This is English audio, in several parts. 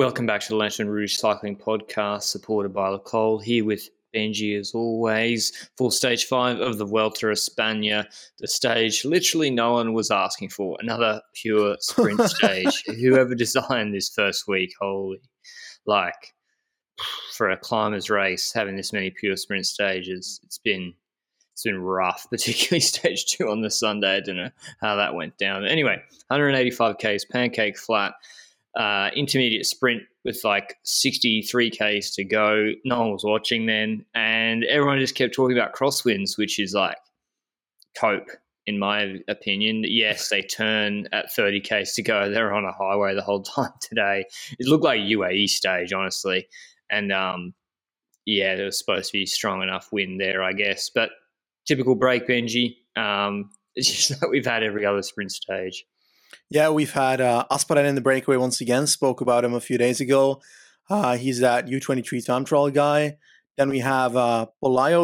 Welcome back to the Lanterne Rouge Cycling Podcast, supported by Le Col. Here with Benji, as always, for stage five of the Vuelta a España, the stage literally no one was asking for. Another pure sprint stage. Whoever designed this first week, holy, like for a climbers race, having this many pure sprint stages, it's been it's been rough, particularly stage two on the Sunday. I don't know how that went down. Anyway, 185 k's, pancake flat uh, intermediate sprint with like 63 Ks to go. No one was watching then. And everyone just kept talking about crosswinds, which is like cope, in my opinion. Yes, they turn at 30 Ks to go. They're on a highway the whole time today. It looked like UAE stage, honestly. And um, yeah, there was supposed to be strong enough wind there, I guess. But typical break, Benji. Um, it's just that we've had every other sprint stage. Yeah, we've had uh, in the breakaway once again. Spoke about him a few days ago. Uh, he's that U23 time trial guy. Then we have uh,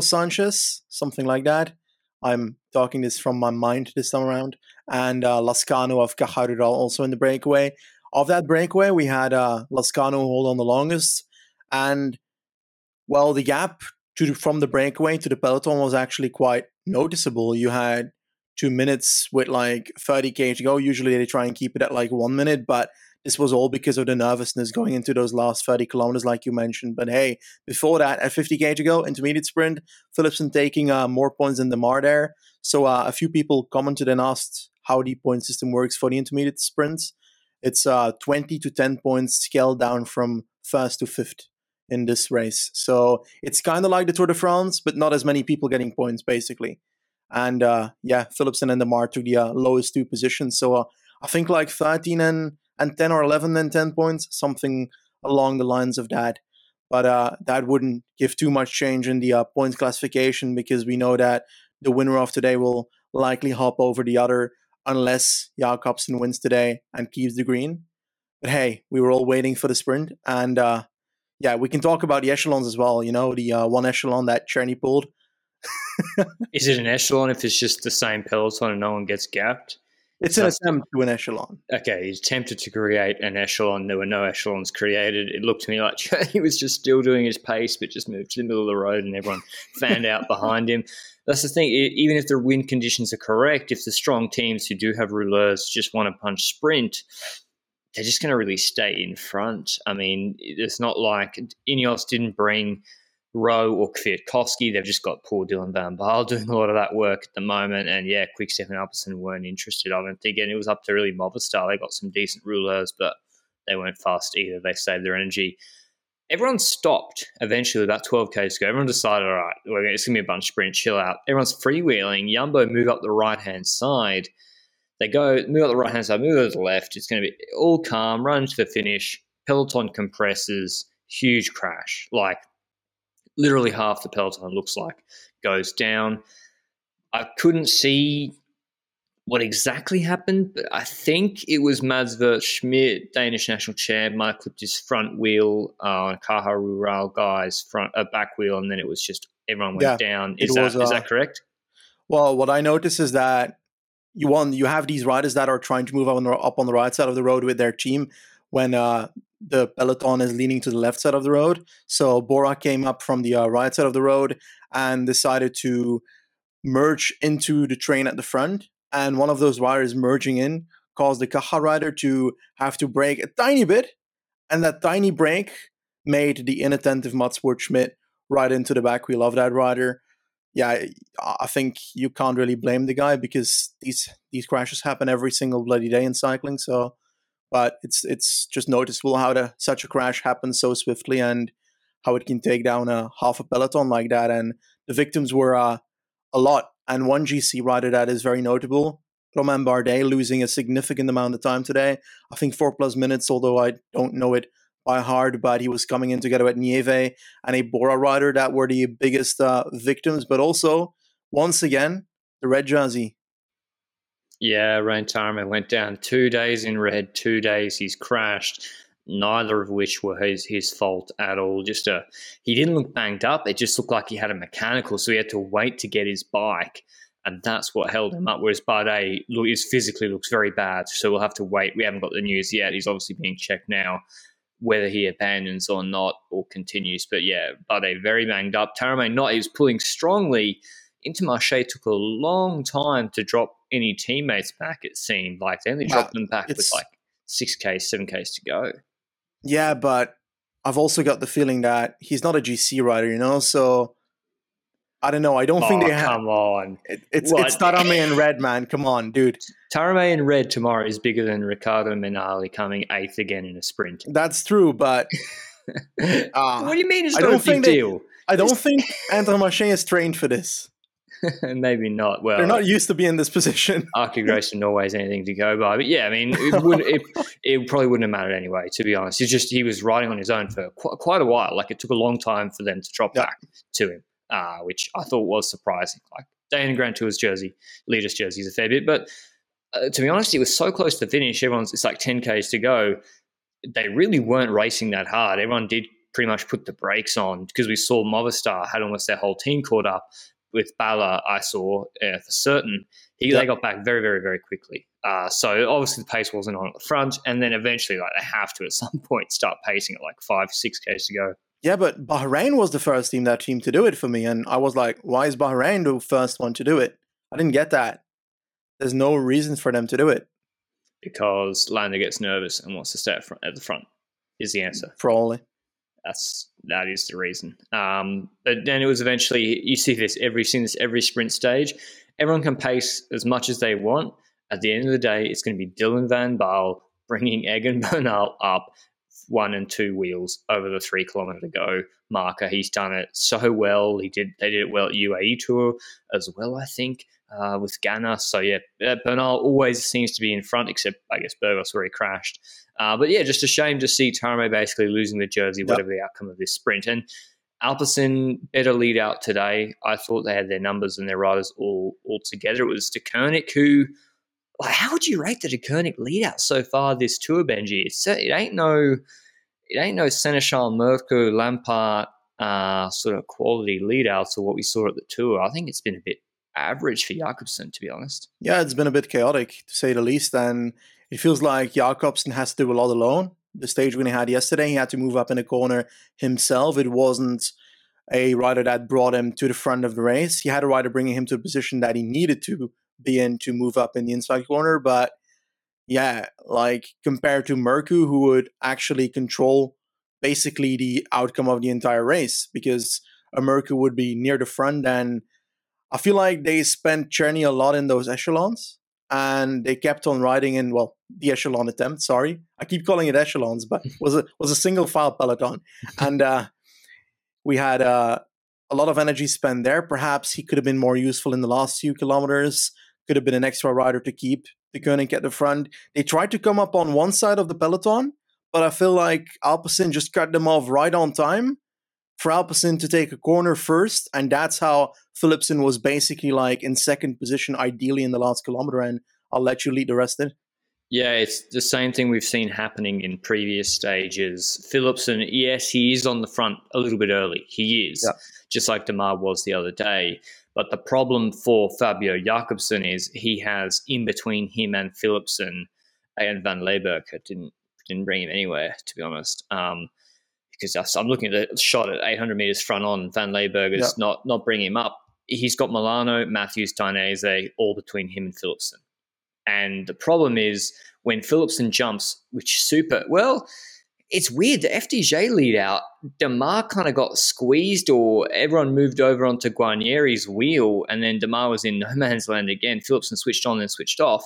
Sanchez, something like that. I'm talking this from my mind this time around. And uh, Lazkano of Caja Rural also in the breakaway. Of that breakaway, we had uh, Lazkano hold on the longest. And, well, the gap to from the breakaway to the peloton was actually quite noticeable. You had two minutes with like 30k to go. Usually they try and keep it at like one minute, but this was all because of the nervousness going into those last 30 kilometers, like you mentioned. But hey, before that, at 50k to go, intermediate sprint, Philipsen taking uh, more points than Démare there. So uh, a few people commented and asked how the point system works for the intermediate sprints. It's uh, 20 to 10 points scaled down from first to fifth in this race. So it's kind of like the Tour de France, but not as many people getting points, basically. And uh, yeah, Philipsen and Démare took the uh, lowest two positions. So uh, I think like 13 and, and 10 or 11 and 10 points, something along the lines of that. But uh, that wouldn't give too much change in the uh, points classification because we know that the winner of today will likely hop over the other unless Jakobsen wins today and keeps the green. But hey, we were all waiting for the sprint. And uh, yeah, we can talk about the echelons as well. You know, the one echelon that Cherny pulled is it an echelon if it's just the same peloton and no one gets gapped? It's an attempt to an echelon. Okay, he's attempted to create an echelon. There were no echelons created. It looked to me like he was just still doing his pace, but just moved to the middle of the road and everyone fanned out behind him. That's the thing. Even if the wind conditions are correct, if the strong teams who do have rouleurs just want to punch sprint, they're just going to really stay in front. I mean, it's not like Ineos didn't bring – Rowe or Kwiatkowski. They've just got poor Dylan Van Baarle doing a lot of that work at the moment. And yeah, Quickstep and Alpecin weren't interested, I don't think. And it was up to really Movistar. They got some decent rouleurs, but they weren't fast either. They saved their energy. Everyone stopped eventually, about 12 Ks ago. Everyone decided, all right, it's going to be a bunch of sprint, chill out. Everyone's freewheeling. Jumbo move up the right hand side. They go, move up the right hand side, move to the left. It's going to be all calm, run to the finish. Peloton compresses, huge crash. Like literally half the peloton looks like goes down. I couldn't see what exactly happened, but I think it was Mads Schmidt, Danish national chair, might have clipped his front wheel uh, on Caja Rural guy's front uh, back wheel, and then it was just everyone went yeah, down. Is that, was, uh, is that correct? Well, what I noticed is that you want you have these riders that are trying to move up on the, up on the right side of the road with their team when uh, the peloton is leaning to the left side of the road. So Bora came up from the uh, right side of the road and decided to merge into the train at the front. And one of those wires merging in caused the Caja rider to have to brake a tiny bit. And that tiny brake made the inattentive Mads Würtz Schmidt right into the back wheel of that rider. Yeah, I think you can't really blame the guy because these these crashes happen every single bloody day in cycling. So but it's it's just noticeable how such a crash happens so swiftly and how it can take down a half a peloton like that. And the victims were uh, a lot. And one GC rider that is very notable, Romain Bardet, losing a significant amount of time today. I think four plus minutes, although I don't know it by heart, but he was coming in together with Nieve and a Bora rider that were the biggest uh, victims. But also, once again, the red jersey yeah, Rein Taaramäe went down two days in red, two days he's crashed, neither of which were his, his fault at all. Just a, he didn't look banged up. It just looked like he had a mechanical, so he had to wait to get his bike. And that's what held him up. Whereas Bardet look, is physically looks very bad, so we'll have to wait. We haven't got the news yet. He's obviously being checked now. whether he abandons or not or continues. But yeah, Bardet very banged up. Taaramäe not. He was pulling strongly. Intermarché took a long time to drop any teammates back. It seemed like they only dropped them back with like six Ks, seven Ks to go. Yeah, but I've also got the feeling that he's not a GC rider, you know. So I don't know. I don't oh, think they have. Come on, it, it's what? it's Taaramäe and Red, man. Come on, dude. Taaramäe and Red tomorrow is bigger than Riccardo Minali coming eighth again in a sprint. That's true, but uh, what do you mean? It's I not a big deal. They, I don't think Andre Intermarché is trained for this. Maybe not. Well, they're not used to be in this position. Arctic Race in Norway is anything to go by, but yeah, I mean, it, would, it, it, probably wouldn't have mattered anyway. To be honest, it's just he was riding on his own for qu- quite a while. Like it took a long time for them to drop yeah. back to him, uh, which I thought was surprising. Like Dana Grand Tour's jersey, leaders' jersey is a fair bit, but uh, to be honest, it was so close to the finish. Everyone's it's like ten k's to go. They really weren't racing that hard. Everyone did pretty much put the brakes on because we saw Movistar had almost their whole team caught up with Bala, I saw uh, for certain. He, yep. They got back very, very, very quickly. Uh, so obviously the pace wasn't on at the front, and then eventually, like they have to at some point start pacing at like five, six k's to go. Yeah, but Bahrain was the first team that team to do it for me, and I was like, why is Bahrain the first one to do it? I didn't get that. There's no reason for them to do it because Landa gets nervous and wants to stay at, front, at the front. Is the answer probably? That's that is the reason. Um, but then it was eventually you see this every since every sprint stage. Everyone can pace as much as they want. At the end of the day, it's going to be Dylan Van Baarle bringing Egan Bernal up one and two wheels over the three kilometer go marker. He's done it so well. He did they did it well at UAE Tour as well, I think uh, with Ganna. So yeah, uh, Bernal always seems to be in front, except I guess Burgos where he crashed. Uh, but yeah, just a shame to see Taaramäe basically losing the jersey, yep. whatever the outcome of this sprint. And Alpecin better lead out today. I thought they had their numbers and their riders all all together. It was Deceuninck who. Like, how would you rate the Deceuninck lead out so far this tour, Benji? It's, it ain't no, it ain't no Seneschal, Mørkøv, Lampaert uh, sort of quality lead outs or what we saw at the tour. I think it's been a bit average for Jakobsen, to be honest. Yeah, it's been a bit chaotic to say the least, and it feels like Jakobsen has to do a lot alone. The stage when he had yesterday, he had to move up in the corner himself. It wasn't a rider that brought him to the front of the race. He had a rider bringing him to a position that he needed to be in to move up in the inside corner. But yeah, like compared to Mørkøv, who would actually control basically the outcome of the entire race, because a Mørkøv would be near the front and I feel like they spent Černý a lot in those echelons and they kept on riding in well the echelon attempt sorry. I keep calling it echelons but was a was a single file peloton. And uh, we had uh, a lot of energy spent there. Perhaps he could have been more useful in the last few kilometers. Could have been an extra rider to keep. The Koenig at the front. They tried to come up on one side of the peloton but i feel like alpecin just cut them off right on time for Alpecin to take a corner first, and that's how Philipsen was basically like in second position, ideally in the last kilometer. And I'll let you lead the rest in. Yeah, it's the same thing we've seen happening in previous stages. Philipsen, yes, he is on the front a little bit early. He is, yeah. just like Démare was the other day. But the problem for Fabio Jakobsen is he has in between him and Philipsen and Van Lerberghe didn't didn't bring him anywhere, to be honest. Um, because I'm looking at the shot at 800 meters front on. Van Lerberghe is yep. not not bringing him up. He's got Molano, Matthews, Dainese all between him and Philipsen. And the problem is when Philipsen jumps, which super well, it's weird. The FDJ lead out, Démare kind of got squeezed, or everyone moved over onto Guarnieri's wheel, and then Démare was in no man's land again. Philipsen switched on and switched off.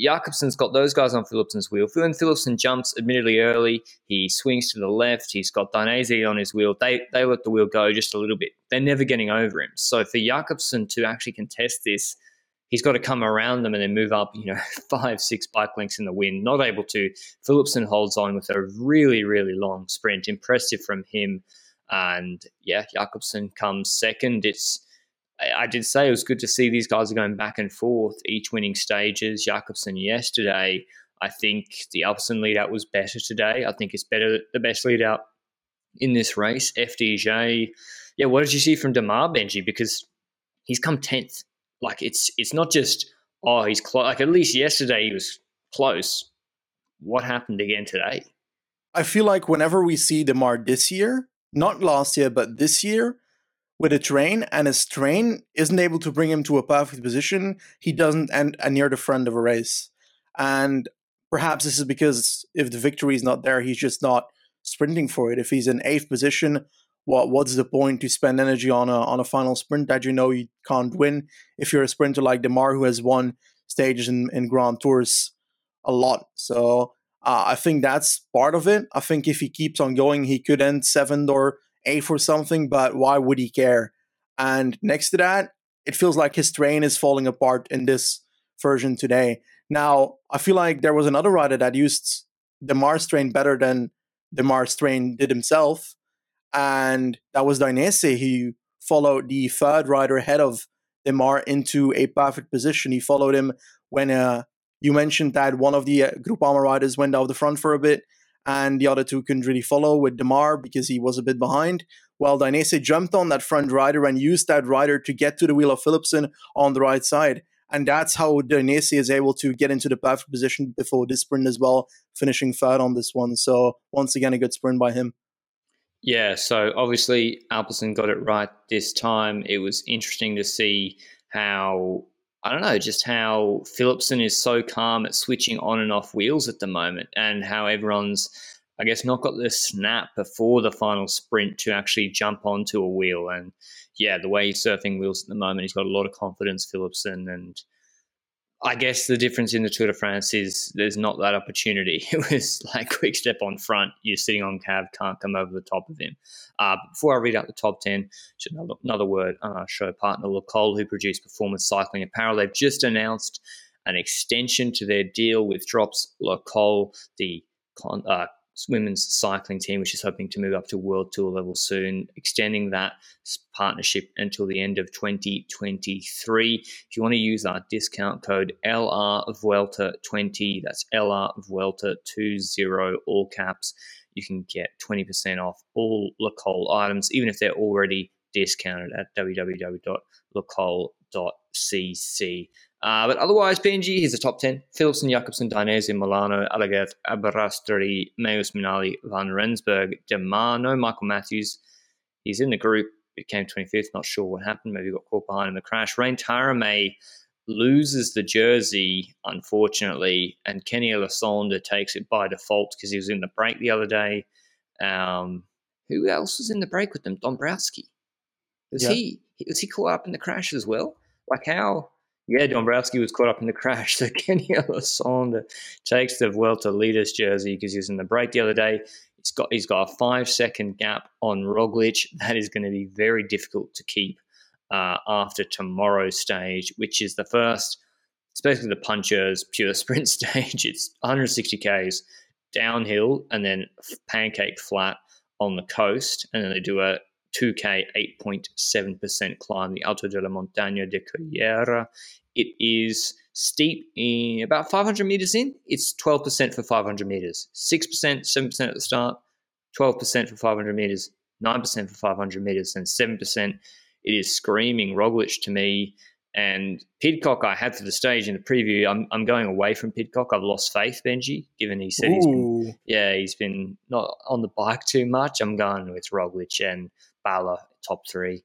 Jakobsen's got those guys on Philipsen's wheel. When Philipsen jumps admittedly early, he swings to the left. He's got Dainese on his wheel. They they let the wheel go just a little bit. They're never getting over him. So for Jakobsen to actually contest this, he's got to come around them and then move up, you know, five, six bike lengths in the wind. Not able to. Philipsen holds on with a really, really long sprint. Impressive from him. And yeah, Jakobsen comes second. It's I did say it was good to see these guys are going back and forth, each winning stages. Jakobsen yesterday, I think the Alpecin lead out was better today. I think it's better, the best lead out in this race. FDJ, yeah, what did you see from Démare Benji? Because he's come 10th. Like it's it's not just, oh, he's close. Like at least yesterday he was close. What happened again today? I feel like whenever we see Démare this year, not last year, but this year, with a train, and his train isn't able to bring him to a perfect position, he doesn't end near the front of a race. And perhaps this is because if the victory is not there, he's just not sprinting for it. If he's in eighth position, what what's the point to spend energy on a on a final sprint that you know you can't win? If you're a sprinter like Démare, who has won stages in, in Grand Tours a lot, so uh, I think that's part of it. I think if he keeps on going, he could end seventh or eighth for something, but why would he care? And next to that, it feels like his train is falling apart in this version today. Now, I feel like there was another rider that used Démare's train better than Démare's train did himself, and that was Dainese. He followed the third rider ahead of Démare into a perfect position. He followed him when uh, you mentioned that one of the uh, Groupama riders went out the front for a bit, and the other two couldn't really follow with Démare because he was a bit behind. Well, Dainese jumped on that front rider and used that rider to get to the wheel of Philipsen on the right side. And that's how Dainese is able to get into the perfect position before this sprint as well, finishing third on this one. So once again, a good sprint by him. Yeah, so obviously Alpecin got it right this time. It was interesting to see how I don't know, just how Philipsen is so calm at switching on and off wheels at the moment, and how everyone's, I guess, not got the snap before the final sprint to actually jump onto a wheel. And yeah, the way he's surfing wheels at the moment, he's got a lot of confidence, Philipsen, and I guess the difference in the Tour de France is there's not that opportunity. It was like quick step on front. You're sitting on Cav, can't come over the top of him. Uh, before I read out the top 10, another, word on our show partner, Le Col, who produce performance cycling apparel. They've just announced an extension to their deal with Drops Le Col, the uh, women's cycling team, which is hoping to move up to World Tour level soon, extending that partnership until the end of 2023. If you want to use our discount code LR Vuelta20, that's LR Vuelta20, all caps, you can get 20% off all Le Col items, even if they're already discounted at www.lecol.cc. Uh, but otherwise, PNG, he's the top 10. Philipsen, Jakobsen, Dainese, Molano, Allegaert, Aberasturi, Meeus Minali, Van Rensburg, Démare, Michael Matthews. He's in the group. It came 25th. Not sure what happened. Maybe got caught behind in the crash. Rein Taaramäe loses the jersey, unfortunately, and Kenny Elissonde takes it by default because he was in the break the other day. Um, who else was in the break with them? Dombrowski. Was yeah. he was he caught up in the crash as well? Like how yeah, Dombrowski was caught up in the crash. So Kenny Elissonde takes the Vuelta leaders jersey because he was in the break the other day. He's got he's got a five second gap on Roglic. That is going to be very difficult to keep uh, after tomorrow's stage, which is the first. It's basically the punchers pure sprint stage. It's 160 k's downhill and then pancake flat on the coast, and then they do a 2K 8.7% climb, the Alto de la Montaña de Cullera. It is steep in about 500 meters in. It's 12% for 500 meters, 6%, 7% at the start, 12% for 500 meters, 9% for 500 meters, and 7%. It is screaming Roglic to me. And Pidcock, I had for the stage in the preview. I'm, I'm going away from Pidcock. I've lost faith, Benji, given he said Ooh. he's been, yeah, he's been not on the bike too much. I'm going with Roglic and Bala top three.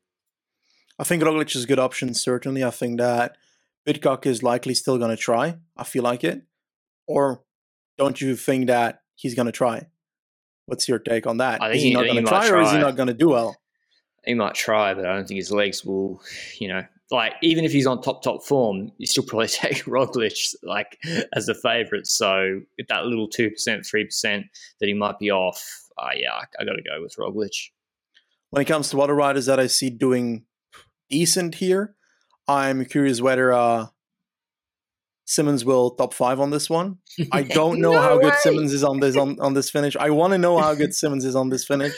I think Roglic is a good option, certainly. I think that Pidcock is likely still going to try. I feel like it. Or don't you think that he's going to try? What's your take on that? I think is he, he not going to try, try, or is he not going to do well? He might try, but I don't think his legs will, you know, like even if he's on top top form, you still probably take Roglic like as a favourite. So if that little two percent, three percent that he might be off, uh, yeah, I, I got to go with Roglic when it comes to other riders that I see doing decent here, I'm curious whether uh, Simmons will top five on this one. I don't know no how way. good Simmons is on this on, on this finish. I want to know how good Simmons is on this finish.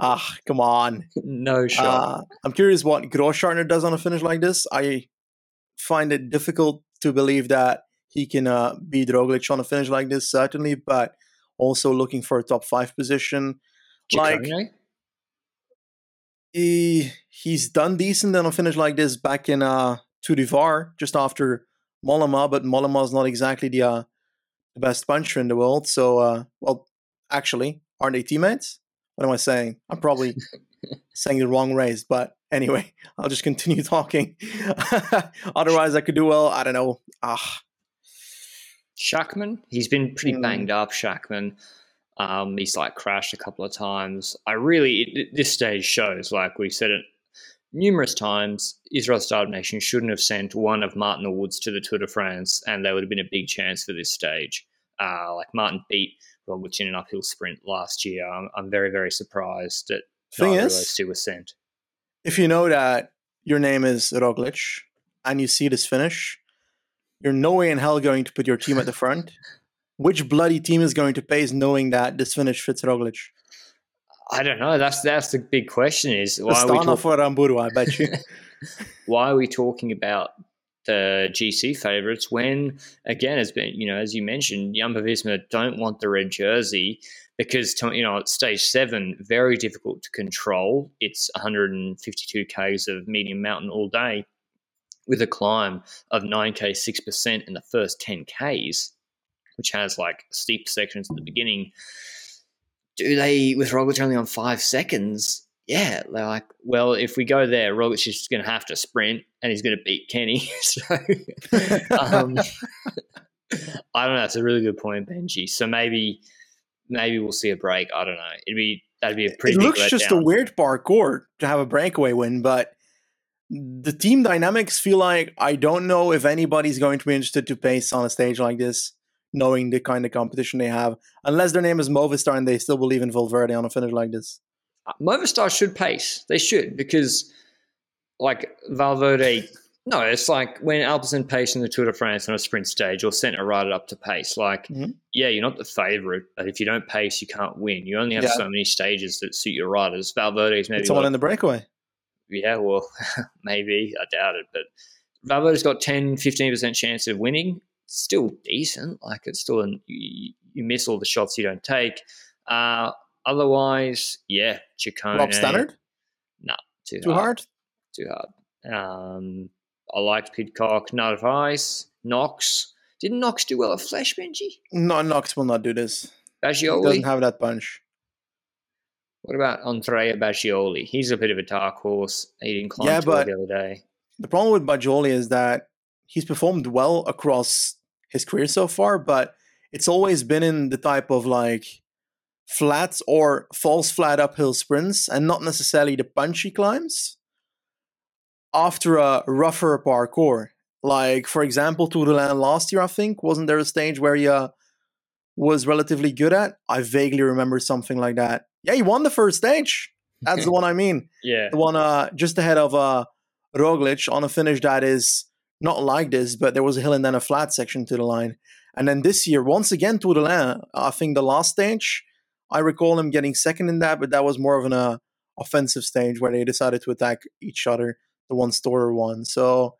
Ah, come on. No shot. Uh, I'm curious what Groschartner does on a finish like this. I find it difficult to believe that he can uh, beat Roglic on a finish like this, certainly, but also looking for a top five position. Like, he he's done decent on a finish like this back in uh Tour de Var just after Mollema, but Mollema is not exactly the uh, the best puncher in the world. So uh, well, actually. Aren't they teammates? What am I saying? I'm probably saying the wrong race, but anyway, I'll just continue talking. Otherwise, I could do well. I don't know. Ah. Schachmann, he's been pretty Mm. banged up. Schachmann, um, he's like crashed a couple of times. I really, it, this stage shows, like we said it numerous times, Israel Startup Nation shouldn't have sent one of Martin or Woods to the Tour de France, and there would have been a big chance for this stage. Uh, like Martin beat Roglic in an uphill sprint last year. I'm, I'm very, very surprised that Thing neither of those two were sent. if you know that your name is Roglic and you see this finish, you're no way in hell going to put your team at the front. Which bloody team is going to pace knowing that this finish fits Roglic? I don't know. That's that's the big question. Is why are we talk- for Ramburu, I bet you. why are we talking about the GC favourites when, again, has been you know as you mentioned, Jumbo Visma don't want the red jersey because you know at stage seven, very difficult to control. It's 152 k's of medium mountain all day, with a climb of 9k six percent in the first 10 k's, which has like steep sections at the beginning. Do they with Roglic only on five seconds? Yeah, they're like, well, if we go there, Roglic is just going to have to sprint, and he's going to beat Kenny. so, um, I don't know. It's a really good point, Benji. So maybe, maybe we'll see a break. I don't know. It'd be that'd be a pretty. it looks just a weird parcours to have a breakaway win, but the team dynamics feel like I don't know if anybody's going to be interested to pace on a stage like this, knowing the kind of competition they have, unless their name is Movistar and they still believe in Valverde on a finish like this. Movistar should pace. They should because, like Valverde. No, it's like when Alpecin paced in the Tour de France on a sprint stage or sent a rider up to pace. Like, Mhm. yeah, you're not the favourite, but if you don't pace, you can't win. You only have Yeah. so many stages that suit your riders. Valverde's maybe It's someone got- in the breakaway. yeah, well, maybe. I doubt it. But Valverde's got 10, 15% chance of winning. Still decent. Like, it's still, an, you, you miss all the shots you don't take. Uh, otherwise, yeah, Ciccone. Rob Stannard? Too, Too hard? Too hard. Um, I liked Pidcock, Narvaez, Knox. Didn't Knox do well at Flèche, Benji? No, Knox will not do this. He doesn't have that punch. what about Andrea Bagioli? He's a bit of a dark horse. He didn't climb Yeah, but- the other day. The problem with Bagioli is that he's performed well across his career so far, but it's always been in the type of like flats or false flat uphill sprints and not necessarily the punchy climbs after a rougher parcours. Like, for example, Tour de l'Ain last year, I think, wasn't there a stage where he uh, was relatively good at? I vaguely remember something like that. Yeah, he won the first stage. That's the one I mean Yeah. the one uh, just ahead of uh, Roglic on a finish that is not like this, but there was a hill and then a flat section to the line. And then this year, once again, Tour de l'Ain, I think the last stage, I recall him getting second in that, but that was more of an uh, offensive stage where they decided to attack each other, the one Storer one. So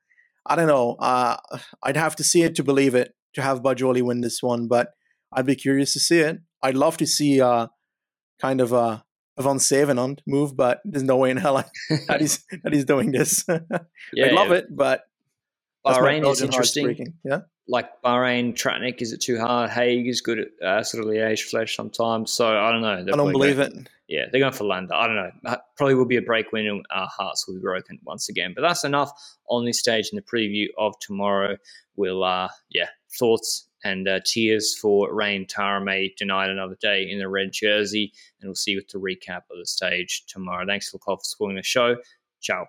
I don't know. Uh, I'd have to see it to believe it, to have Bagioli win this one, but I'd be curious to see it. I'd love to see uh, kind of a, a Van Sevenant move, but there's no way in hell that he's that he's doing this. yeah I love it, but that's Bahrain is interesting. Yeah, like Bahrain, Tratnik, is it too hard? Haig is good at uh, sort of Liège Flèche sometimes. So I don't know. I don't believe it. Yeah, they're going for Landa. I don't know. Probably will be a break win and our hearts will be broken once again. But that's enough on this stage in the preview of tomorrow. We'll, uh, yeah, thoughts and uh, tears for Rein Taaramäe denied another day in the red jersey. And we'll see you with the recap of the stage tomorrow. Thanks, Le Col, for supporting the show. Ciao.